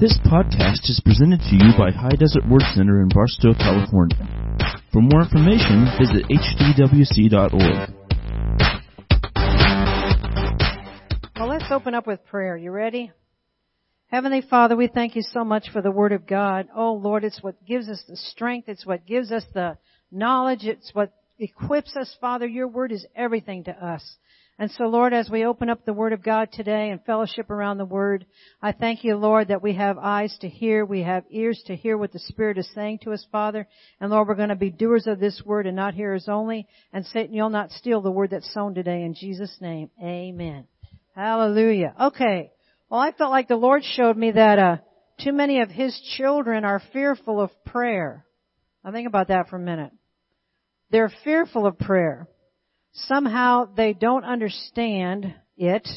This podcast is presented to you by High Desert Word Center in Barstow, California. For more information, visit hdwc.org. Well, let's open up with prayer. You ready? Heavenly Father, we thank you so much for the Word of God. Oh Lord, it's what gives us the strength. It's what gives us the knowledge. It's what equips us, Father. Your Word is everything to us. And so Lord, as we open up the Word of God today and fellowship around the Word, I thank you, Lord, that we have eyes to hear, we have ears to hear what the Spirit is saying to us, Father. And Lord, we're going to be doers of this Word and not hearers only. And Satan, you'll not steal the Word that's sown today in Jesus' name. Amen. Hallelujah. Okay. Well, I felt like the Lord showed me that, uh, too many of His children are fearful of prayer. Now think about that for a minute. They're fearful of prayer somehow they don't understand it,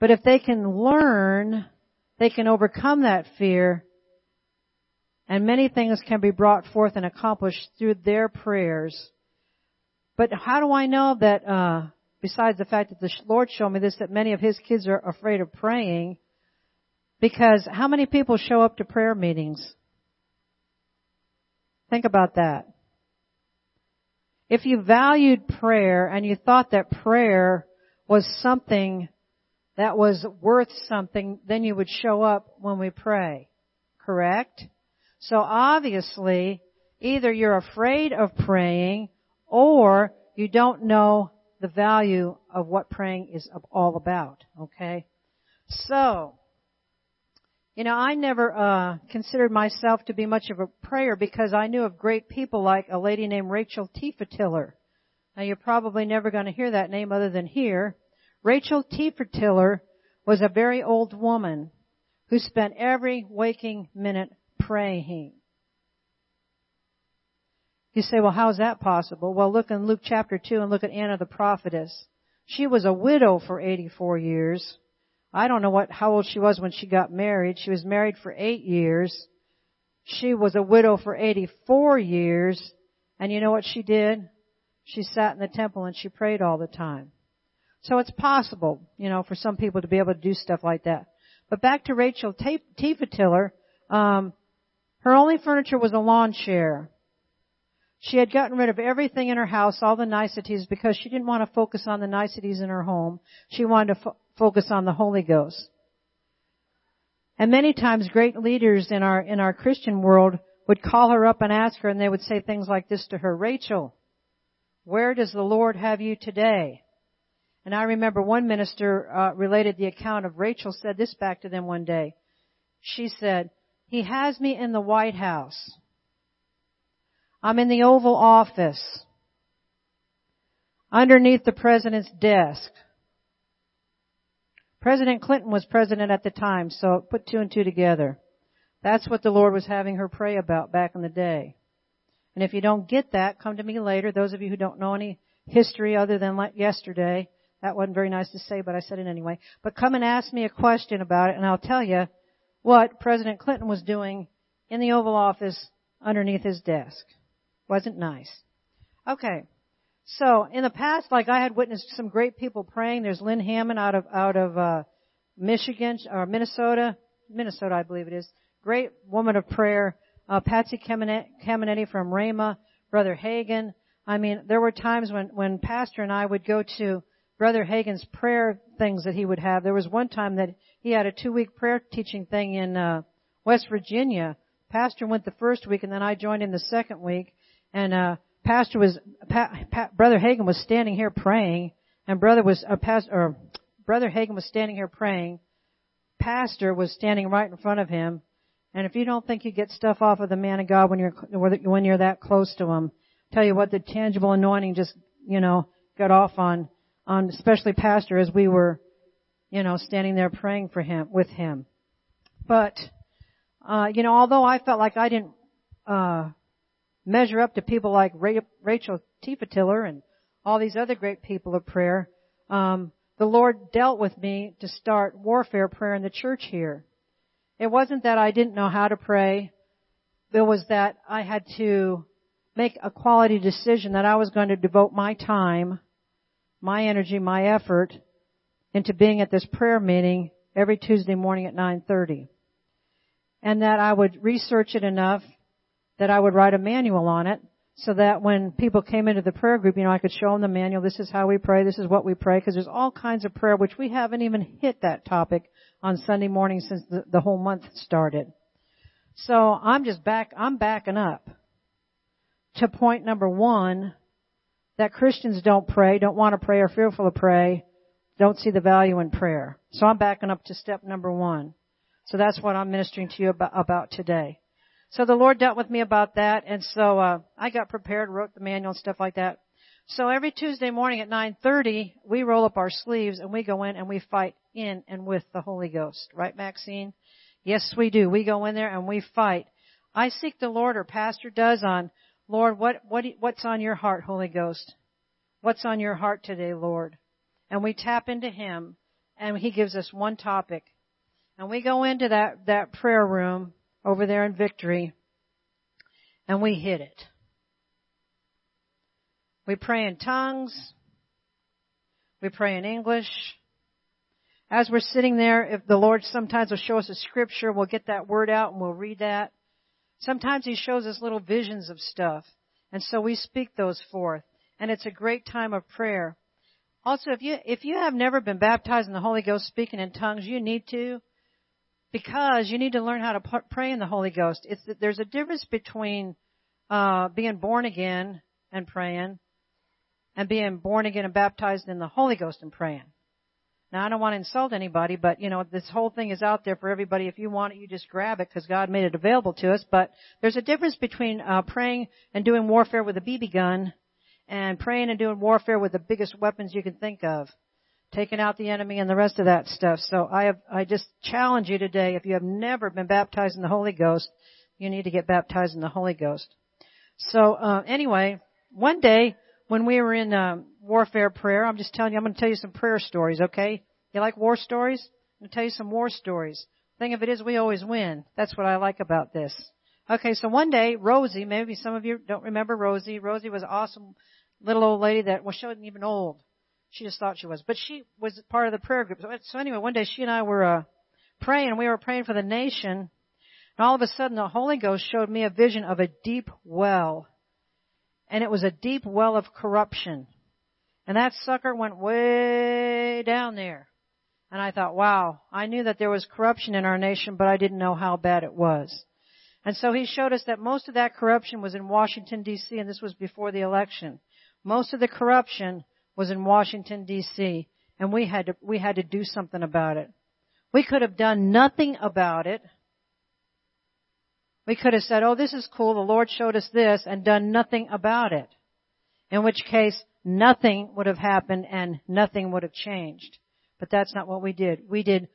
but if they can learn, they can overcome that fear, and many things can be brought forth and accomplished through their prayers. But how do I know that, uh, besides the fact that the Lord showed me this, that many of His kids are afraid of praying? Because how many people show up to prayer meetings? Think about that. If you valued prayer and you thought that prayer was something that was worth something, then you would show up when we pray. Correct? So obviously, either you're afraid of praying or you don't know the value of what praying is all about. Okay? So, you know, I never uh, considered myself to be much of a prayer because I knew of great people like a lady named Rachel Tiller. Now, you're probably never going to hear that name other than here. Rachel Tiller was a very old woman who spent every waking minute praying. You say, well, how is that possible? Well, look in Luke chapter 2 and look at Anna the prophetess. She was a widow for 84 years. I don't know what, how old she was when she got married. She was married for eight years. She was a widow for 84 years. And you know what she did? She sat in the temple and she prayed all the time. So it's possible, you know, for some people to be able to do stuff like that. But back to Rachel Tiller, um, her only furniture was a lawn chair. She had gotten rid of everything in her house, all the niceties, because she didn't want to focus on the niceties in her home. She wanted to fo- focus on the Holy Ghost. And many times great leaders in our, in our Christian world would call her up and ask her and they would say things like this to her, Rachel, where does the Lord have you today? And I remember one minister uh, related the account of Rachel said this back to them one day. She said, He has me in the White House. I'm in the Oval Office. Underneath the President's desk. President Clinton was president at the time, so put two and two together. That's what the Lord was having her pray about back in the day. And if you don't get that, come to me later. Those of you who don't know any history other than yesterday, that wasn't very nice to say, but I said it anyway. But come and ask me a question about it, and I'll tell you what President Clinton was doing in the Oval Office underneath his desk. Wasn't nice. Okay. So in the past, like I had witnessed some great people praying. There's Lynne Hammond out of out of uh, Michigan or Minnesota, Minnesota, I believe it is. Great woman of prayer. Uh, Patsy Cameneti from Rhema, Brother Hagin. I mean, there were times when when Pastor and I would go to Brother Hagin's prayer things that he would have. There was one time that he had a two week prayer teaching thing in uh, West Virginia. Pastor went the first week, and then I joined him the second week. And uh, pastor was pa, pa, brother Hagin was standing here praying, and brother was uh, pastor or brother Hagin was standing here praying. Pastor was standing right in front of him. And if you don't think you get stuff off of the man of God when you're when you're that close to him, tell you what, the tangible anointing just you know got off on on especially pastor as we were you know standing there praying for him with him. But uh, you know, although I felt like I didn't uh, measure up to people like Rachel Tiefetiller and all these other great people of prayer, um, the Lord dealt with me to start warfare prayer in the church here. It wasn't that I didn't know how to pray. It was that I had to make a quality decision that I was going to devote my time, my energy, my effort into being at this prayer meeting every Tuesday morning at 9:30. and that I would research it enough that I would write a manual on it so that when people came into the prayer group, you know, I could show them the manual. This is how we pray. This is what we pray. Because there's all kinds of prayer, which we haven't even hit that topic on Sunday morning since the, the whole month started. So I'm just back, I'm backing up to point number one, that Christians don't pray, don't want to pray, are fearful to pray, don't see the value in prayer. So I'm backing up to step number one. So that's what I'm ministering to you about, about today. So the Lord dealt with me about that, and so uh, I got prepared, wrote the manual and stuff like that. So every Tuesday morning at 9:30, we roll up our sleeves and we go in and we fight in and with the Holy Ghost. Right, Maxine? Yes, we do. We go in there and we fight. I seek the Lord, or Pastor does, on Lord, what what what's on your heart, Holy Ghost? What's on your heart today, Lord? And we tap into Him, and He gives us one topic, and we go into that that prayer room over there in Victory, and we hit it. We pray in tongues. We pray in English. As we're sitting there, if the Lord sometimes will show us a scripture, we'll get that word out and we'll read that. Sometimes He shows us little visions of stuff. And so we speak those forth. And it's a great time of prayer. Also, if you, if you have never been baptized in the Holy Ghost speaking in tongues, you need to because you need to learn how to pray in the Holy Ghost. It's that there's a difference between uh, being born again and praying, and being born again and baptized in the Holy Ghost and praying. Now, I don't want to insult anybody, but you know this whole thing is out there for everybody. If you want it, you just grab it because God made it available to us. But there's a difference between uh, praying and doing warfare with a BB gun, and praying and doing warfare with the biggest weapons you can think of taking out the enemy and the rest of that stuff. So I have, I just challenge you today, if you have never been baptized in the Holy Ghost, you need to get baptized in the Holy Ghost. So, uh, anyway, one day when we were in, uh, warfare prayer, I'm just telling you, I'm going to tell you some prayer stories, okay? You like war stories? I'm going to tell you some war stories. thing of it is we always win. That's what I like about this. Okay, so one day, Rosie, maybe some of you don't remember Rosie. Rosie was an awesome little old lady that, well, she wasn't even old. She just thought she was. But she was part of the prayer group. So anyway, one day she and I were uh, praying. And we were praying for the nation. And all of a sudden the Holy Ghost showed me a vision of a deep well. And it was a deep well of corruption. And that sucker went way down there. And I thought, wow, I knew that there was corruption in our nation, but I didn't know how bad it was. And so he showed us that most of that corruption was in Washington DC, and this was before the election. Most of the corruption was in Washington DC and we had to, we had to do something about it. We could have done nothing about it. We could have said, oh, this is cool. The Lord showed us this and done nothing about it. In which case, nothing would have happened and nothing would have changed. But that's not what we did. We did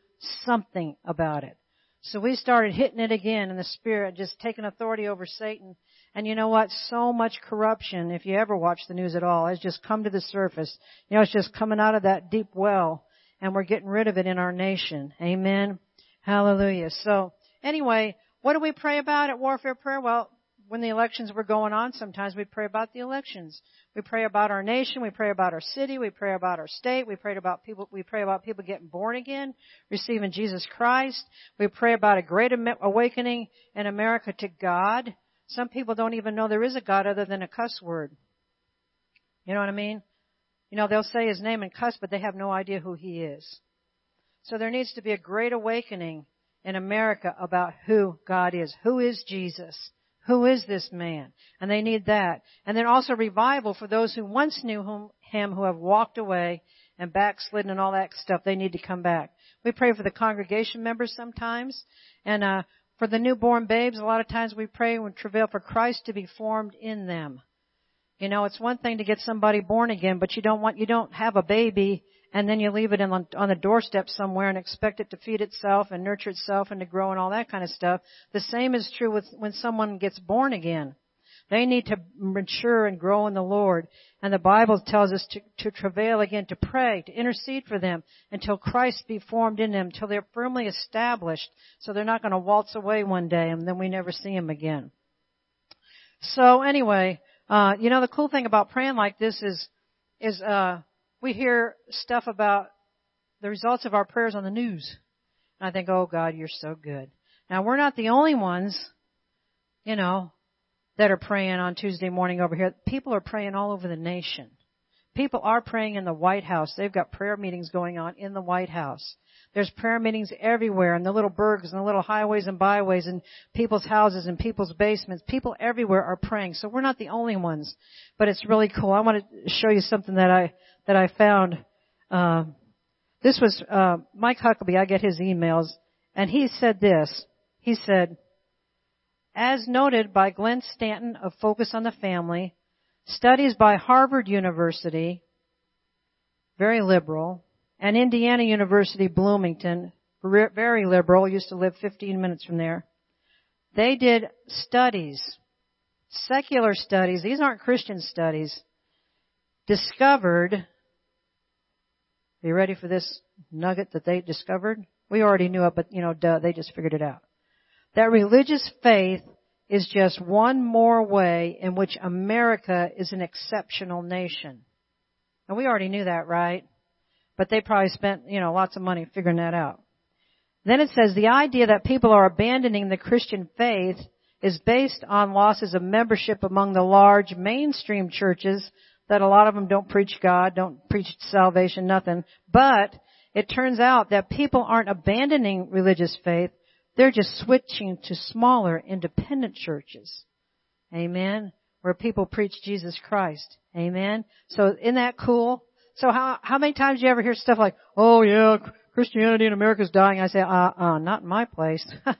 something about it. So we started hitting it again in the spirit, just taking authority over Satan and you know what? So much corruption, if you ever watch the news at all, has just come to the surface. You know, it's just coming out of that deep well and we're getting rid of it in our nation. Amen. Hallelujah. So anyway, what do we pray about at warfare prayer? Well, when the elections were going on, sometimes we pray about the elections. We pray about our nation, we pray about our city, we pray about our state, we pray about people, we pray about people getting born again, receiving Jesus Christ. We pray about a great awakening in America to God. Some people don't even know there is a God other than a cuss word. You know what I mean? You know, they'll say his name and cuss, but they have no idea who he is. So there needs to be a great awakening in America about who God is. Who is Jesus? Who is this man? And they need that. And then also revival for those who once knew him, who have walked away and backslidden and all that stuff. They need to come back. We pray for the congregation members sometimes. And, uh, for the newborn babes, a lot of times we pray and travail for Christ to be formed in them. You know, it's one thing to get somebody born again, but you don't want, you don't have a baby and then you leave it in, on the doorstep somewhere and expect it to feed itself and nurture itself and to grow and all that kind of stuff. The same is true with when someone gets born again. They need to mature and grow in the Lord. And the Bible tells us to, to travail again, to pray, to intercede for them until Christ be formed in them, till they're firmly established, so they're not going to waltz away one day and then we never see them again. So anyway, uh, you know the cool thing about praying like this is, is uh, we hear stuff about the results of our prayers on the news. And I think, oh God, you're so good. Now we're not the only ones, you know, that are praying on Tuesday morning over here. People are praying all over the nation. People are praying in the White House. They've got prayer meetings going on in the White House. There's prayer meetings everywhere in the little burgs and the little highways and byways and people's houses and people's basements. People everywhere are praying. So we're not the only ones, but it's really cool. I want to show you something that I, that I found. Uh, this was, uh, Mike Huckabee. I get his emails and he said this. He said, as noted by Glenn Stanton of Focus on the Family, studies by Harvard University, very liberal, and Indiana University Bloomington, very liberal, used to live 15 minutes from there. They did studies, secular studies, these aren't Christian studies, discovered, are you ready for this nugget that they discovered? We already knew it, but you know, duh, they just figured it out. That religious faith is just one more way in which America is an exceptional nation. And we already knew that, right? but they probably spent, you know, lots of money figuring that out. Then it says the idea that people are abandoning the Christian faith is based on losses of membership among the large mainstream churches that a lot of them don't preach God, don't preach salvation, nothing. But it turns out that people aren't abandoning religious faith. They're just switching to smaller independent churches. Amen. Where people preach Jesus Christ. Amen. So isn't that cool? So how, how many times do you ever hear stuff like, oh yeah, Christianity in America is dying? I say, uh, uh, not in my place.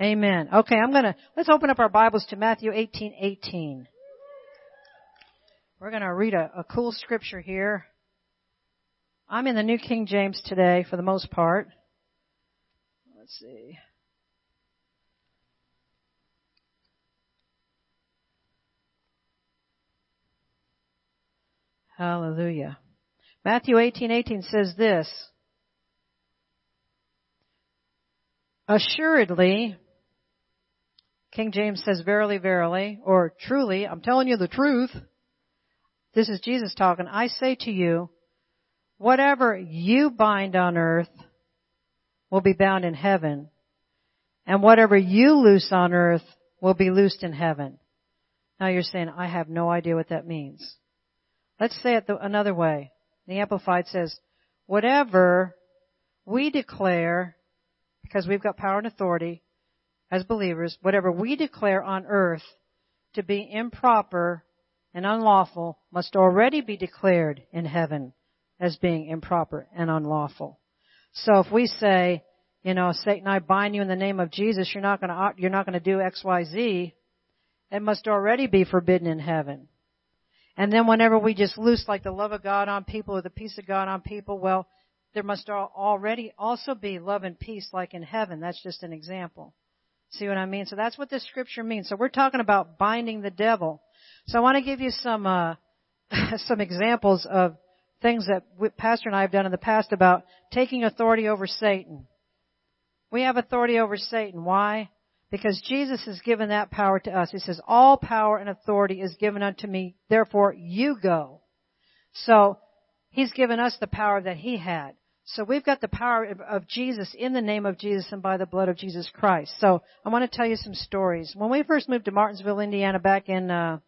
Amen. Okay, I'm gonna, let's open up our Bibles to Matthew 18, 18. We're gonna read a, a cool scripture here. I'm in the New King James today for the most part. Let's see. Hallelujah. Matthew 18:18 says this. Assuredly, King James says verily, verily, or truly, I'm telling you the truth. This is Jesus talking. I say to you, whatever you bind on earth will be bound in heaven, and whatever you loose on earth will be loosed in heaven. Now you're saying, I have no idea what that means. Let's say it another way. The Amplified says, whatever we declare, because we've got power and authority as believers, whatever we declare on earth to be improper and unlawful must already be declared in heaven as being improper and unlawful. So if we say, you know, Satan, I bind you in the name of Jesus, you're not gonna, you're not gonna do X, Y, Z, it must already be forbidden in heaven. And then whenever we just loose like the love of God on people or the peace of God on people, well, there must already also be love and peace like in heaven. That's just an example. See what I mean? So that's what this scripture means. So we're talking about binding the devil. So I want to give you some, uh, some examples of things that Pastor and I have done in the past about taking authority over Satan. We have authority over Satan. Why? Because Jesus has given that power to us. He says, all power and authority is given unto me, therefore you go. So, He's given us the power that He had. So we've got the power of Jesus in the name of Jesus and by the blood of Jesus Christ. So I want to tell you some stories. When we first moved to Martinsville, Indiana back in, uh,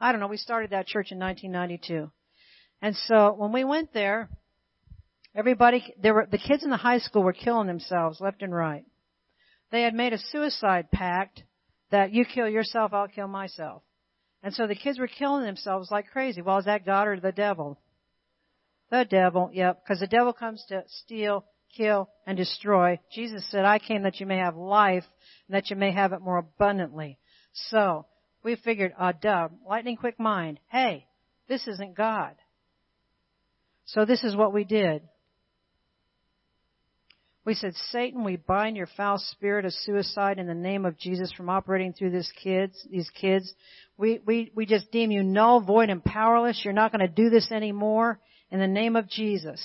I don't know, we started that church in 1992. And so when we went there, everybody, there were, the kids in the high school were killing themselves left and right. They had made a suicide pact that you kill yourself, I'll kill myself. And so the kids were killing themselves like crazy. Well, is that God or the devil? The devil, yep, because the devil comes to steal, kill, and destroy. Jesus said, I came that you may have life and that you may have it more abundantly. So, we figured, uh, duh, lightning quick mind, hey, this isn't God. So this is what we did. We said, Satan, we bind your foul spirit of suicide in the name of Jesus from operating through this kids, these kids. We, we, we just deem you null, void, and powerless. You're not going to do this anymore in the name of Jesus.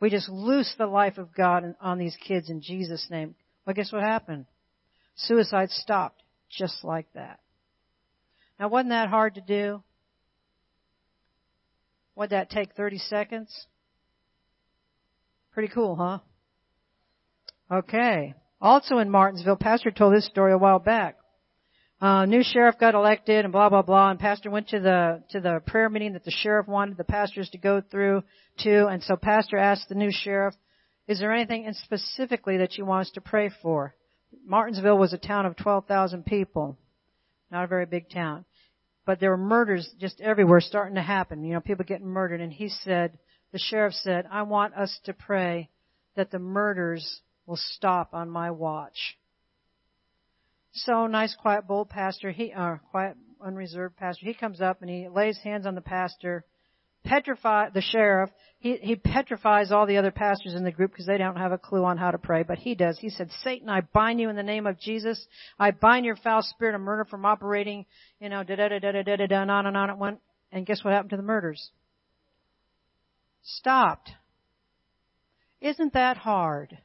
We just loose the life of God on these kids in Jesus' name. Well, guess what happened? Suicide stopped just like that. Now, wasn't that hard to do? Would that take 30 seconds? Pretty cool, huh? Okay. Also in Martinsville, Pastor told this story a while back. Uh, new sheriff got elected and blah blah blah, and Pastor went to the to the prayer meeting that the sheriff wanted the pastors to go through to, and so Pastor asked the new sheriff, "Is there anything in specifically that you want us to pray for?" Martinsville was a town of 12,000 people, not a very big town, but there were murders just everywhere starting to happen. You know, people getting murdered, and he said, the sheriff said, I want us to pray that the murders will stop on my watch. So nice, quiet, bold pastor, he, uh, quiet, unreserved pastor, he comes up and he lays hands on the pastor, petrify, the sheriff, he, he petrifies all the other pastors in the group because they don't have a clue on how to pray, but he does. He said, Satan, I bind you in the name of Jesus. I bind your foul spirit of murder from operating, you know, da da da da da da da, and on and on it went. And guess what happened to the murders? Stopped. Isn't that hard?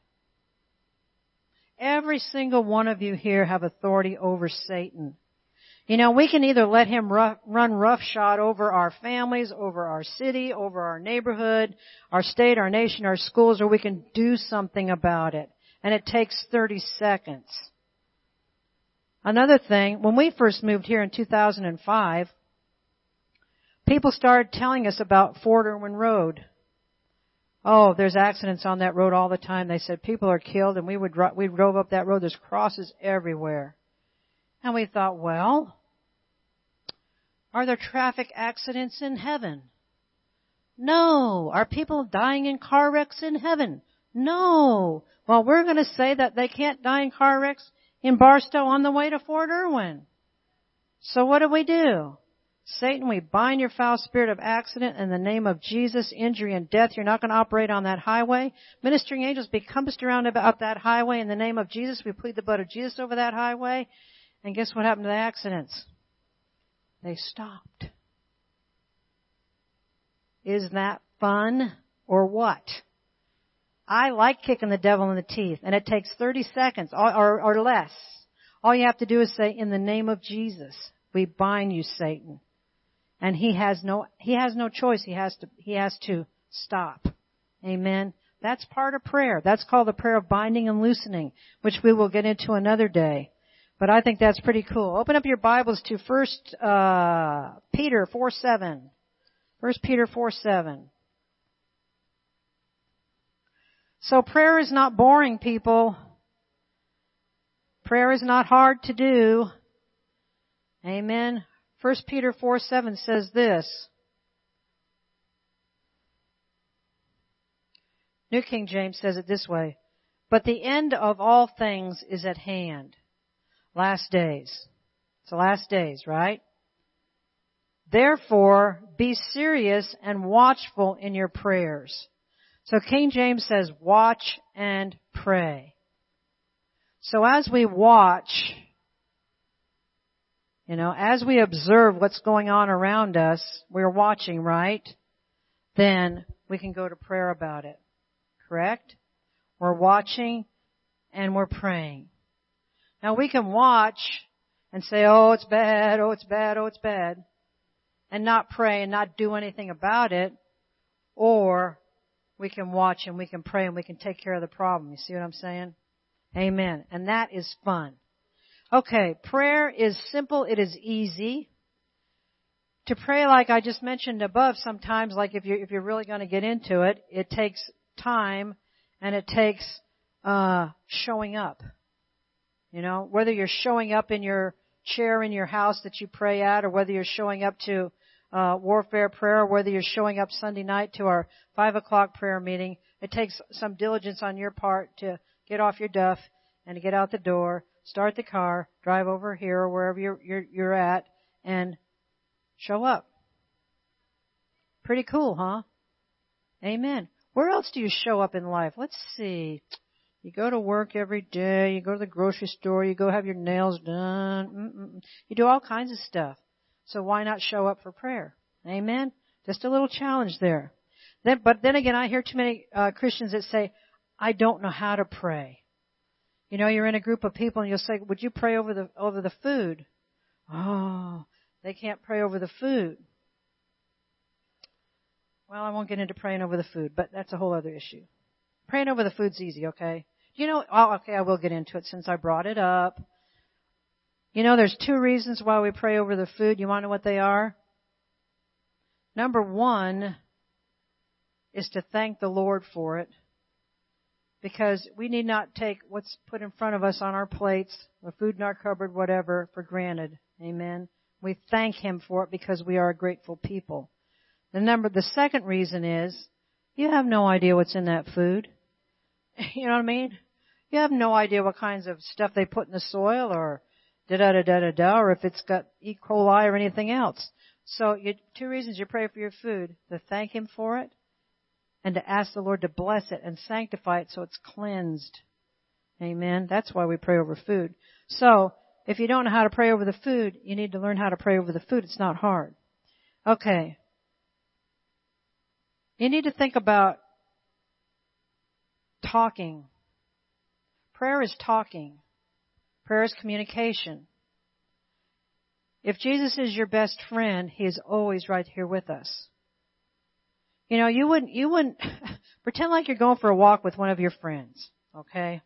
Every single one of you here have authority over Satan. You know, we can either let him run roughshod over our families, over our city, over our neighborhood, our state, our nation, our schools, or we can do something about it. And it takes 30 seconds. Another thing, when we first moved here in 2005, people started telling us about Fort Irwin Road. Oh, there's accidents on that road all the time. They said people are killed and we would, we drove up that road. There's crosses everywhere. And we thought, well, are there traffic accidents in heaven? No. Are people dying in car wrecks in heaven? No. Well, we're going to say that they can't die in car wrecks in Barstow on the way to Fort Irwin. So what do we do? Satan, we bind your foul spirit of accident in the name of Jesus, injury and death. You're not going to operate on that highway. Ministering angels be compassed around about that highway in the name of Jesus. We plead the blood of Jesus over that highway. And guess what happened to the accidents? They stopped. Is that fun or what? I like kicking the devil in the teeth and it takes 30 seconds or, or, or less. All you have to do is say, in the name of Jesus, we bind you, Satan and he has no he has no choice. He has to he has to stop. Amen. That's part of prayer. That's called the prayer of binding and loosening which we will get into another day. But i think that's pretty cool. Open up your bibles to first uh, peter 4 7 first peter 4 7 so prayer is not boring people. Prayer is not hard to do. Amen 1 Peter 4 7 says this. New King James says it this way. But the end of all things is at hand. Last days. It's the last days, right? Therefore, be serious and watchful in your prayers. So King James says, watch and pray. So as we watch, you know, as we observe what's going on around us, we're watching, right? Then we can go to prayer about it. Correct? We're watching and we're praying. Now we can watch and say, oh, it's bad, oh, it's bad, oh, it's bad, and not pray and not do anything about it, or we can watch and we can pray and we can take care of the problem. You see what I'm saying? Amen. And that is fun. Okay, prayer is simple, it is easy. To pray like I just mentioned above, sometimes like if you're, if you're really going to get into it, it takes time and it takes, uh, showing up. You know, whether you're showing up in your chair in your house that you pray at or whether you're showing up to, uh, warfare prayer whether you're showing up Sunday night to our five o'clock prayer meeting, it takes some diligence on your part to get off your duff and to get out the door start the car, drive over here or wherever you're, you're, you're at, and show up. Pretty cool, huh? Amen. Where else do you show up in life? Let's see. You go to work every day, you go to the grocery store, you go have your nails done, Mm-mm. you do all kinds of stuff. So why not show up for prayer? Amen? Just a little challenge there. Then, but then again, I hear too many uh, Christians that say, I don't know how to pray. You know, you're in a group of people and you'll say, would you pray over the, over the food? Oh, they can't pray over the food. Well, I won't get into praying over the food, but that's a whole other issue. Praying over the food's easy, okay? you know, oh, okay, I will get into it since I brought it up. You know, there's two reasons why we pray over the food. You want to know what they are? Number one is to thank the Lord for it. Because we need not take what's put in front of us on our plates, the food in our cupboard, whatever, for granted. Amen. We thank Him for it because we are a grateful people. The number, the second reason is, you have no idea what's in that food. You know what I mean? You have no idea what kinds of stuff they put in the soil or da da da da da da, or if it's got E. coli or anything else. So you, two reasons you pray for your food: to thank Him for it, and to ask the Lord to bless it and sanctify it so it's cleansed. Amen. That's why we pray over food. So if you don't know how to pray over the food, you need to learn how to pray over the food. It's not hard. Okay. You need to think about talking. Prayer is talking. Prayer is communication. If Jesus is your best friend, He is always right here with us. You know, you wouldn't, you wouldn't, pretend like you're going for a walk with one of your friends, okay?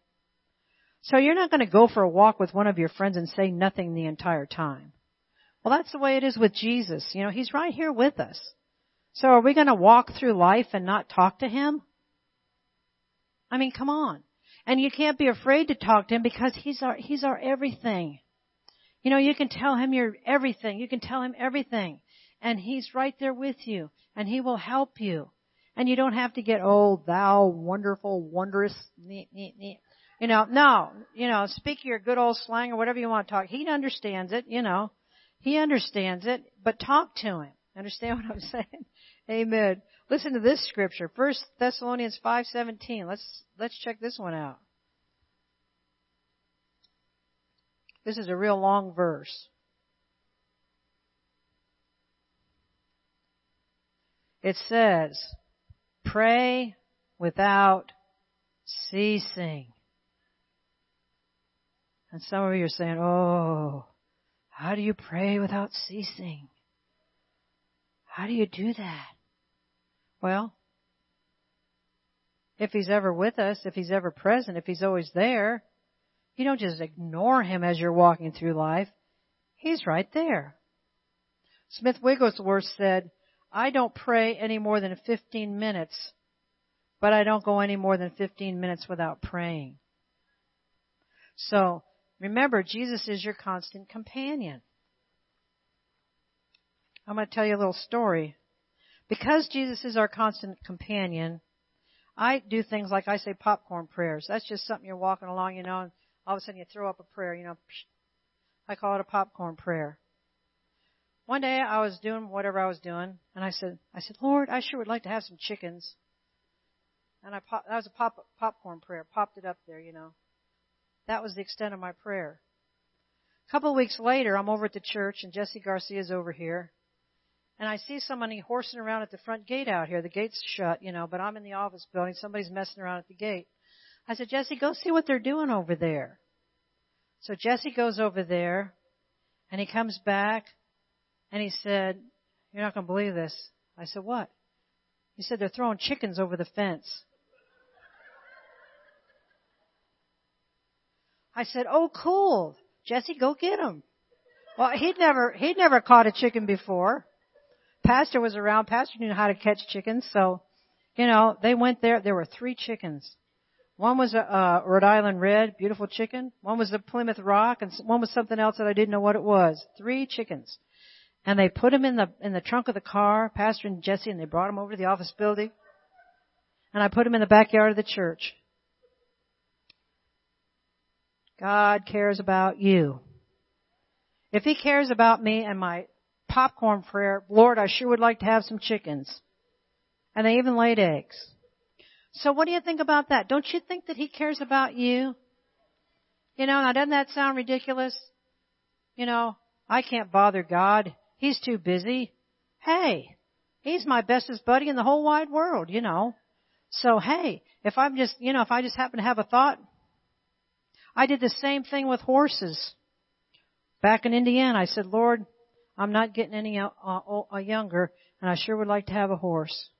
So you're not going to go for a walk with one of your friends and say nothing the entire time. Well, that's the way it is with Jesus. You know, He's right here with us. So are we going to walk through life and not talk to Him? I mean, come on. And you can't be afraid to talk to him because he's our, he's our everything. You know, you can tell him your everything. You can tell him everything. And he's right there with you. And he will help you. And you don't have to get, oh, thou wonderful, wondrous, you know, no, you know, speak your good old slang or whatever you want to talk. He understands it, you know. He understands it, but talk to him. Understand what I'm saying? Amen. Listen to this scripture, 1 Thessalonians 5:17. Let's let's check this one out. This is a real long verse. It says, "Pray without ceasing." And some of you are saying, "Oh, how do you pray without ceasing?" How do you do that? Well, if he's ever with us, if he's ever present, if he's always there, you don't just ignore him as you're walking through life. He's right there. Smith Wigglesworth said, I don't pray any more than 15 minutes, but I don't go any more than 15 minutes without praying. So, remember, Jesus is your constant companion. I'm going to tell you a little story. Because Jesus is our constant companion, I do things like I say popcorn prayers. That's just something you're walking along, you know, and all of a sudden you throw up a prayer, you know. I call it a popcorn prayer. One day I was doing whatever I was doing, and I said, I said, Lord, I sure would like to have some chickens. And I pop, that was a pop, popcorn prayer. Popped it up there, you know. That was the extent of my prayer. A couple of weeks later, I'm over at the church, and Jesse Garcia's over here, and I see somebody horsing around at the front gate out here. The gate's shut, you know, but I'm in the office building. Somebody's messing around at the gate. I said, Jesse, go see what they're doing over there. So Jesse goes over there and he comes back and he said, you're not going to believe this. I said, what? He said, they're throwing chickens over the fence. I said, oh cool. Jesse, go get them. Well, he'd never, he'd never caught a chicken before. Pastor was around. Pastor knew how to catch chickens, so you know they went there. There were three chickens. One was a uh, Rhode Island Red, beautiful chicken. One was a Plymouth Rock, and one was something else that I didn't know what it was. Three chickens, and they put him in the in the trunk of the car, Pastor and Jesse, and they brought him over to the office building. And I put him in the backyard of the church. God cares about you. If He cares about me and my popcorn prayer, Lord, I sure would like to have some chickens. And they even laid eggs. So what do you think about that? Don't you think that He cares about you? You know, now doesn't that sound ridiculous? You know, I can't bother God. He's too busy. Hey, He's my bestest buddy in the whole wide world, you know. So hey, if I'm just, you know, if I just happen to have a thought, I did the same thing with horses. Back in Indiana, I said, Lord, I'm not getting any uh, uh, uh, younger, and I sure would like to have a horse.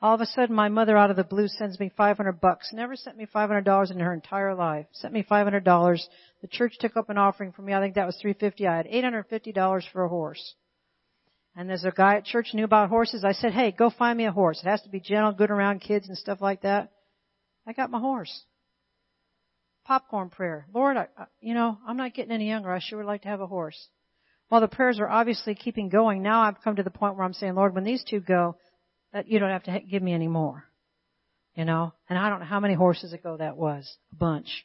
All of a sudden my mother out of the blue sends me 500 bucks. Never sent me $500 in her entire life. Sent me $500. The church took up an offering for me. I think that was 350. I had $850 for a horse. And there's a guy at church knew about horses. I said, hey, go find me a horse. It has to be gentle, good around kids and stuff like that. I got my horse. Popcorn prayer. Lord, I, you know, I'm not getting any younger. I sure would like to have a horse. While the prayers are obviously keeping going, now I've come to the point where I'm saying, Lord, when these two go, that you don't have to give me any more. You know? And I don't know how many horses ago that was. A bunch.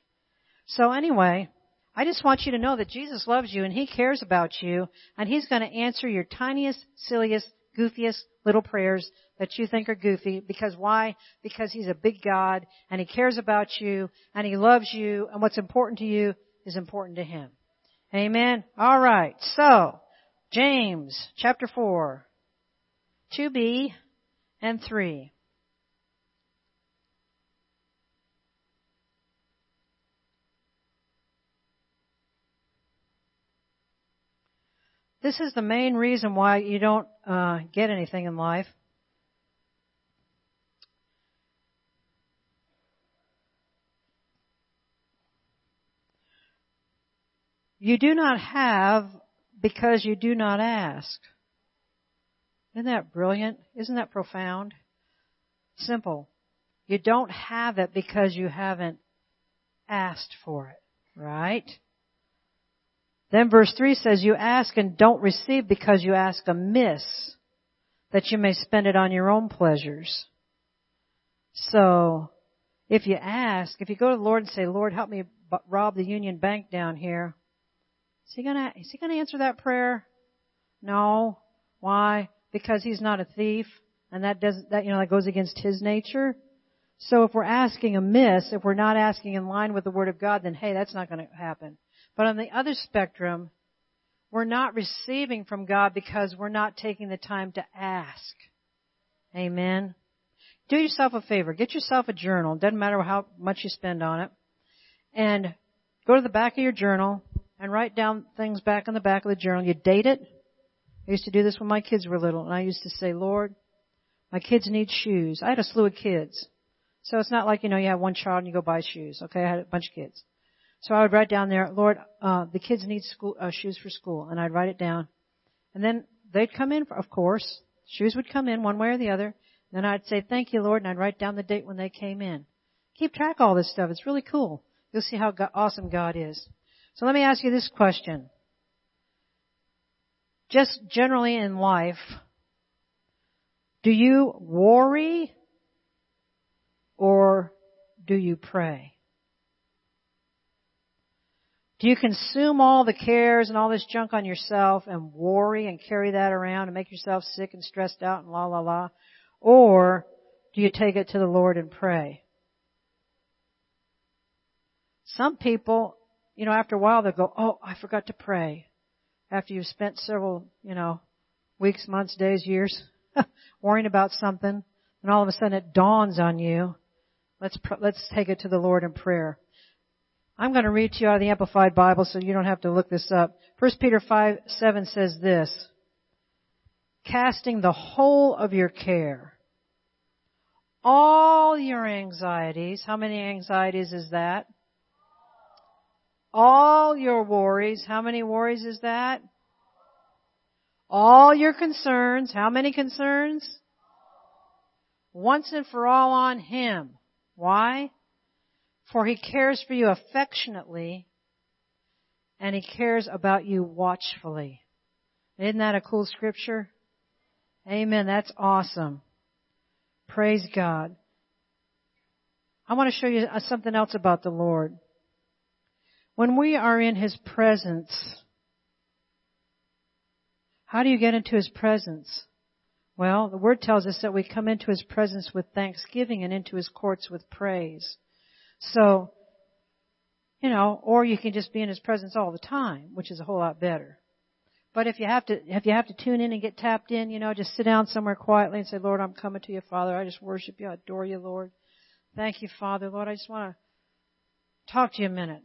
So anyway, I just want you to know that Jesus loves you and He cares about you and He's going to answer your tiniest, silliest, goofiest little prayers that you think are goofy. Because why? Because He's a big God and He cares about you and He loves you and what's important to you is important to Him. Amen. Alright. So, James chapter 4. 2b and 3. This is the main reason why you don't uh, get anything in life. You do not have because you do not ask. Isn't that brilliant? Isn't that profound? Simple. You don't have it because you haven't asked for it, right? Then verse 3 says, You ask and don't receive because you ask amiss, that you may spend it on your own pleasures. So, if you ask, if you go to the Lord and say, Lord, help me rob the Union Bank down here, is he gonna, is he gonna answer that prayer? No. Why? Because he's not a thief, and that does, that, you know, that goes against his nature. So if we're asking amiss, if we're not asking in line with the Word of God, then hey, that's not gonna happen. But on the other spectrum, we're not receiving from God because we're not taking the time to ask. Amen. Do yourself a favor. Get yourself a journal. Doesn't matter how much you spend on it. And go to the back of your journal and write down things back in the back of the journal. You date it. I used to do this when my kids were little and I used to say, Lord, my kids need shoes. I had a slew of kids. So it's not like, you know, you have one child and you go buy shoes. Okay. I had a bunch of kids. So I would write down there, Lord, uh, the kids need school, uh, shoes for school, and I'd write it down. And then they'd come in, of course. Shoes would come in one way or the other. Then I'd say, thank you, Lord, and I'd write down the date when they came in. Keep track of all this stuff. It's really cool. You'll see how God, awesome God is. So let me ask you this question. Just generally in life, do you worry or do you pray? Do you consume all the cares and all this junk on yourself and worry and carry that around and make yourself sick and stressed out and la la la? Or do you take it to the Lord and pray? Some people, you know, after a while they'll go, oh, I forgot to pray. After you've spent several, you know, weeks, months, days, years worrying about something, and all of a sudden it dawns on you, let's, let's take it to the Lord in prayer. I'm going to read to you out of the Amplified Bible so you don't have to look this up. 1 Peter 5, 7 says this. Casting the whole of your care. All your anxieties. How many anxieties is that? All your worries. How many worries is that? All your concerns. How many concerns? Once and for all on Him. Why? For he cares for you affectionately and he cares about you watchfully. Isn't that a cool scripture? Amen. That's awesome. Praise God. I want to show you uh, something else about the Lord. When we are in His presence, how do you get into His presence? Well, the Word tells us that we come into His presence with thanksgiving and into His courts with praise. So, you know, or you can just be in His presence all the time, which is a whole lot better. But if you have to, if you have to tune in and get tapped in, you know, just sit down somewhere quietly and say, Lord, I'm coming to you, Father. I just worship you. I adore you, Lord. Thank you, Father. Lord, I just want to talk to you a minute.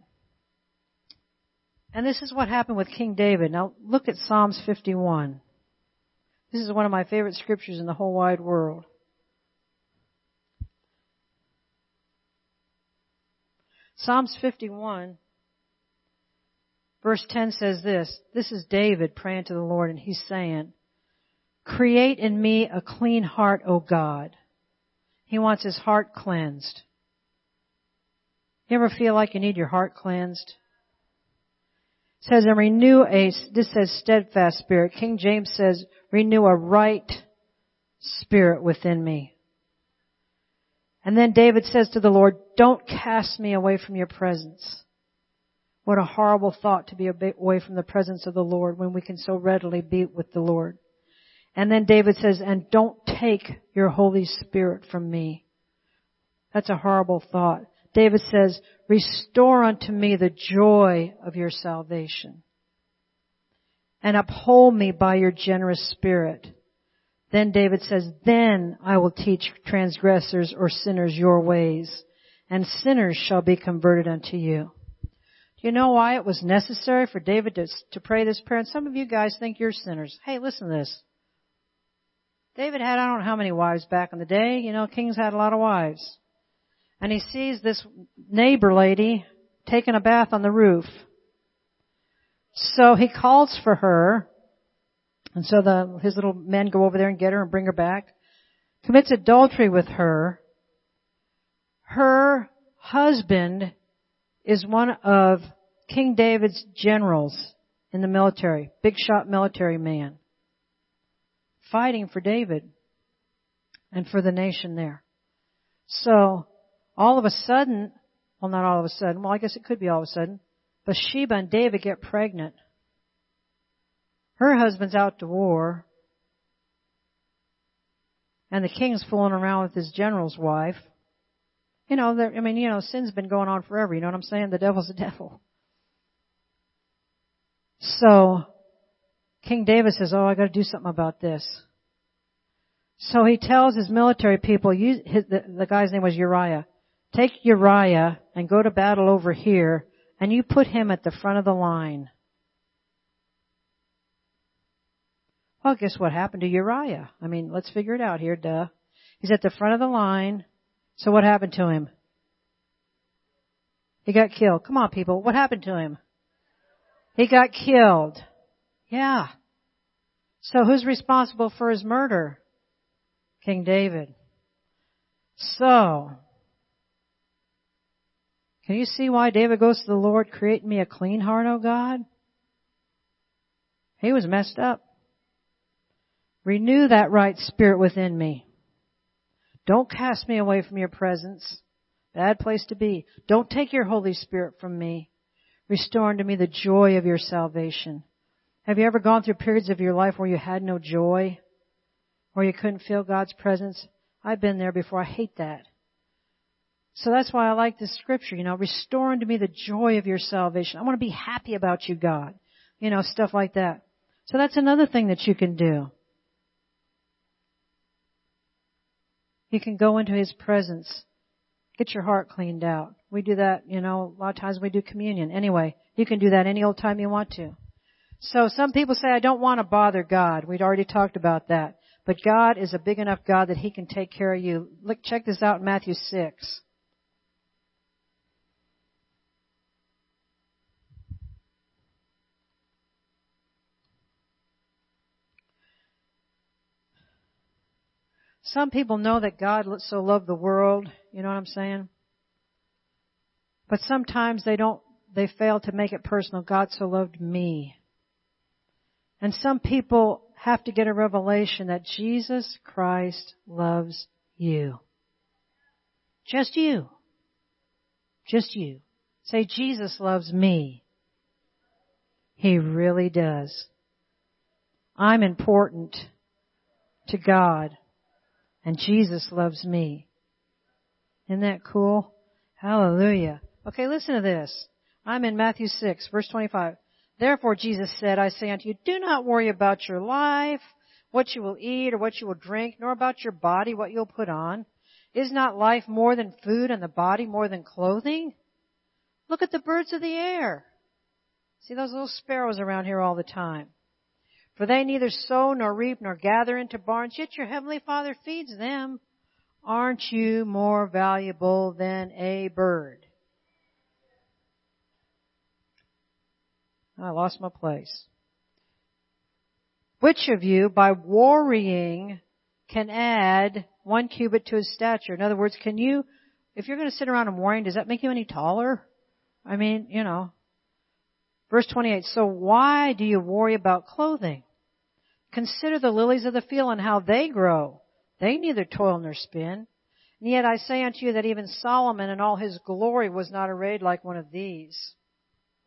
And this is what happened with King David. Now look at Psalms 51. This is one of my favorite scriptures in the whole wide world. Psalms 51 verse 10 says this. This is David praying to the Lord and he's saying, create in me a clean heart, O God. He wants his heart cleansed. You ever feel like you need your heart cleansed? It says, and renew a, this says steadfast spirit. King James says, renew a right spirit within me. And then David says to the Lord, don't cast me away from your presence. What a horrible thought to be away from the presence of the Lord when we can so readily be with the Lord. And then David says, and don't take your Holy Spirit from me. That's a horrible thought. David says, restore unto me the joy of your salvation and uphold me by your generous spirit. Then David says, then I will teach transgressors or sinners your ways and sinners shall be converted unto you. Do you know why it was necessary for David to, to pray this prayer? And some of you guys think you're sinners. Hey, listen to this. David had I don't know how many wives back in the day. You know, kings had a lot of wives. And he sees this neighbor lady taking a bath on the roof. So he calls for her and so the, his little men go over there and get her and bring her back. Commits adultery with her. Her husband is one of King David's generals in the military. Big shot military man. Fighting for David and for the nation there. So, all of a sudden, well not all of a sudden, well I guess it could be all of a sudden, Bathsheba and David get pregnant. Her husband's out to war. And the king's fooling around with his general's wife. You know, I mean, you know, sin's been going on forever. You know what I'm saying? The devil's the devil. So, King David says, oh, I gotta do something about this. So he tells his military people, his, the, the guy's name was Uriah, take Uriah and go to battle over here, and you put him at the front of the line. Well, guess what happened to Uriah? I mean, let's figure it out here, duh. He's at the front of the line. So what happened to him? He got killed. Come on, people. What happened to him? He got killed. Yeah. So who's responsible for his murder? King David. So, can you see why David goes to the Lord, create me a clean heart, O God? He was messed up. Renew that right spirit within me. Don't cast me away from your presence. Bad place to be. Don't take your Holy Spirit from me. Restore unto me the joy of your salvation. Have you ever gone through periods of your life where you had no joy? Where you couldn't feel God's presence? I've been there before. I hate that. So that's why I like this scripture, you know, restore unto me the joy of your salvation. I want to be happy about you, God. You know, stuff like that. So that's another thing that you can do. You can go into His presence. Get your heart cleaned out. We do that, you know, a lot of times we do communion. Anyway, you can do that any old time you want to. So some people say, I don't want to bother God. We'd already talked about that. But God is a big enough God that He can take care of you. Look, check this out in Matthew 6. Some people know that God so loved the world, you know what I'm saying? But sometimes they don't, they fail to make it personal. God so loved me. And some people have to get a revelation that Jesus Christ loves you. Just you. Just you. Say, Jesus loves me. He really does. I'm important to God. And Jesus loves me. Isn't that cool? Hallelujah. Okay, listen to this. I'm in Matthew 6, verse 25. Therefore Jesus said, I say unto you, do not worry about your life, what you will eat or what you will drink, nor about your body, what you'll put on. Is not life more than food and the body more than clothing? Look at the birds of the air. See those little sparrows around here all the time. For they neither sow nor reap nor gather into barns, yet your heavenly Father feeds them. Aren't you more valuable than a bird? I lost my place. Which of you, by worrying, can add one cubit to his stature? In other words, can you, if you're going to sit around and worry, does that make you any taller? I mean, you know. Verse 28, so why do you worry about clothing? Consider the lilies of the field and how they grow. They neither toil nor spin. And yet I say unto you that even Solomon in all his glory was not arrayed like one of these,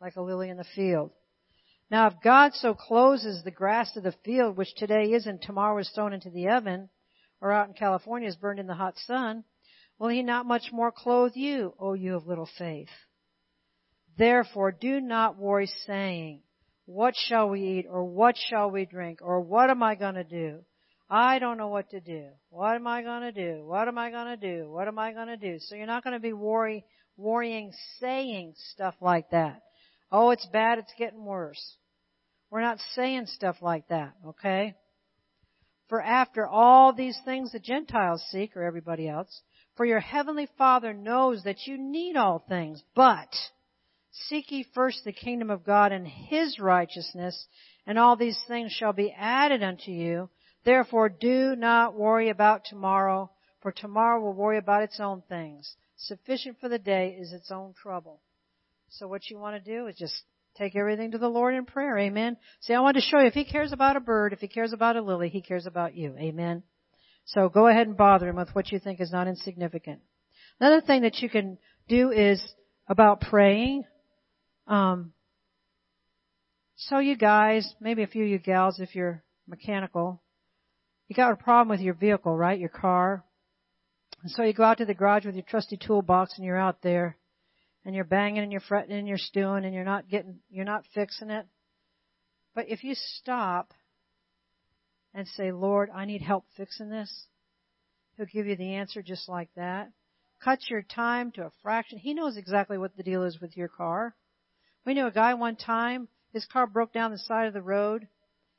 like a lily in the field. Now if God so clothes the grass of the field, which today is and tomorrow is thrown into the oven, or out in California is burned in the hot sun, will he not much more clothe you, O you of little faith? Therefore do not worry saying, what shall we eat, or what shall we drink, or what am I gonna do? I don't know what to do. What am I gonna do? What am I gonna do? What am I gonna do? So you're not gonna be worry, worrying, saying stuff like that. Oh, it's bad, it's getting worse. We're not saying stuff like that, okay? For after all these things the Gentiles seek, or everybody else, for your heavenly Father knows that you need all things, but seek ye first the kingdom of God and His righteousness, and all these things shall be added unto you. Therefore do not worry about tomorrow, for tomorrow will worry about its own things. Sufficient for the day is its own trouble. So what you want to do is just take everything to the Lord in prayer. Amen. See, I want to show you if He cares about a bird, if He cares about a lily, He cares about you. Amen. So go ahead and bother Him with what you think is not insignificant. Another thing that you can do is about praying. Um, so you guys, maybe a few of you gals, if you're mechanical, you got a problem with your vehicle, right? Your car. And so you go out to the garage with your trusty toolbox and you're out there and you're banging and you're fretting and you're stewing and you're not getting, you're not fixing it. But if you stop and say, Lord, I need help fixing this, He'll give you the answer just like that. Cut your time to a fraction. He knows exactly what the deal is with your car. We knew a guy one time, his car broke down the side of the road,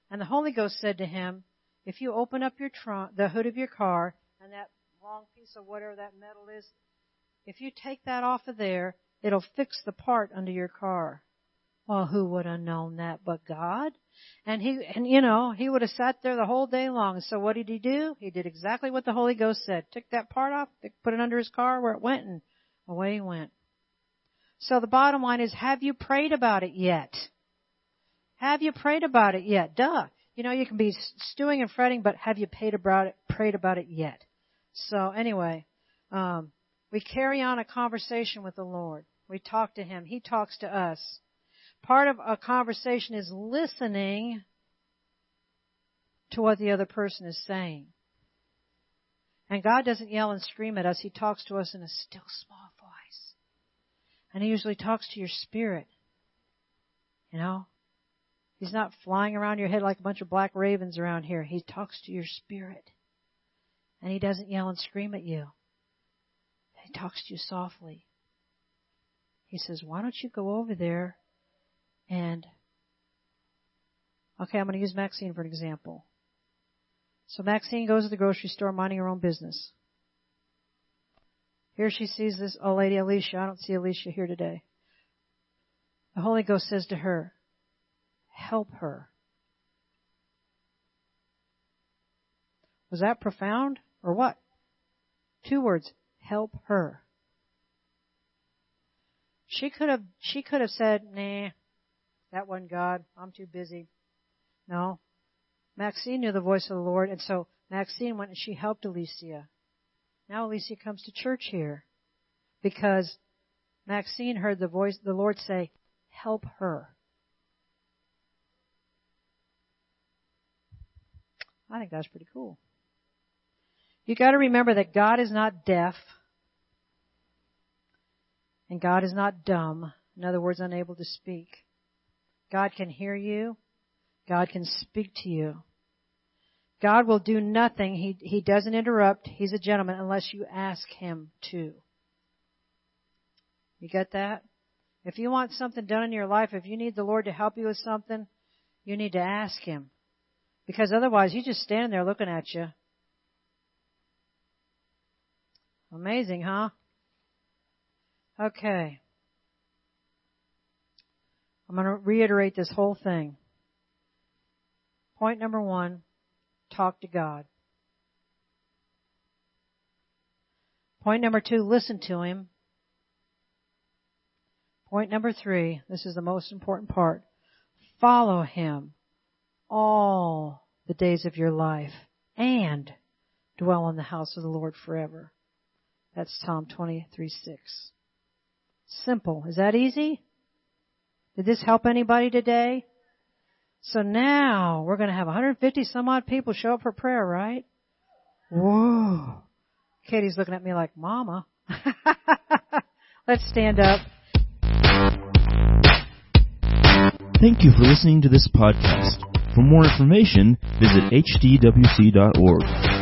and the Holy Ghost said to him, if you open up your trunk, the hood of your car, and that long piece of whatever that metal is, if you take that off of there, it'll fix the part under your car. Well, who would have known that but God? And he, and you know, he would have sat there the whole day long. So what did he do? He did exactly what the Holy Ghost said. Took that part off, put it under his car where it went, and away he went. So the bottom line is, have you prayed about it yet? Have you prayed about it yet? Duh. You know, you can be stewing and fretting, but have you prayed about it, prayed about it yet? So anyway, um, we carry on a conversation with the Lord. We talk to Him. He talks to us. Part of a conversation is listening to what the other person is saying. And God doesn't yell and scream at us. He talks to us in a still small. And He usually talks to your spirit. You know? He's not flying around your head like a bunch of black ravens around here. He talks to your spirit. And he doesn't yell and scream at you. He talks to you softly. He says, why don't you go over there and, okay, I'm going to use Maxine for an example. So Maxine goes to the grocery store minding her own business. Here she sees this old lady Alicia. I don't see Alicia here today. The Holy Ghost says to her, help her. Was that profound or what? Two words, help her. She could have, she could have said, nah, that wasn't God. I'm too busy. No. Maxine knew the voice of the Lord, and so Maxine went and she helped Alicia. Now Alicia comes to church here because Maxine heard the voice, the Lord say, help her. I think that's pretty cool. You gotta remember that God is not deaf and God is not dumb. In other words, unable to speak. God can hear you. God can speak to you. God will do nothing. He, he doesn't interrupt. He's a gentleman unless you ask Him to. You get that? If you want something done in your life, if you need the Lord to help you with something, you need to ask Him. Because otherwise, he's just standing there looking at you. Amazing, huh? Okay. I'm going to reiterate this whole thing. Point number one, talk to God. Point number two, listen to Him. Point number three, this is the most important part. Follow Him all the days of your life and dwell in the house of the Lord forever. That's Psalm 23 6. Simple. Is that easy? Did this help anybody today? So now we're going to have 150 some odd people show up for prayer, right? Whoa. Katie's looking at me like, Mama. Let's stand up. Thank you for listening to this podcast. For more information, visit hdwc.org.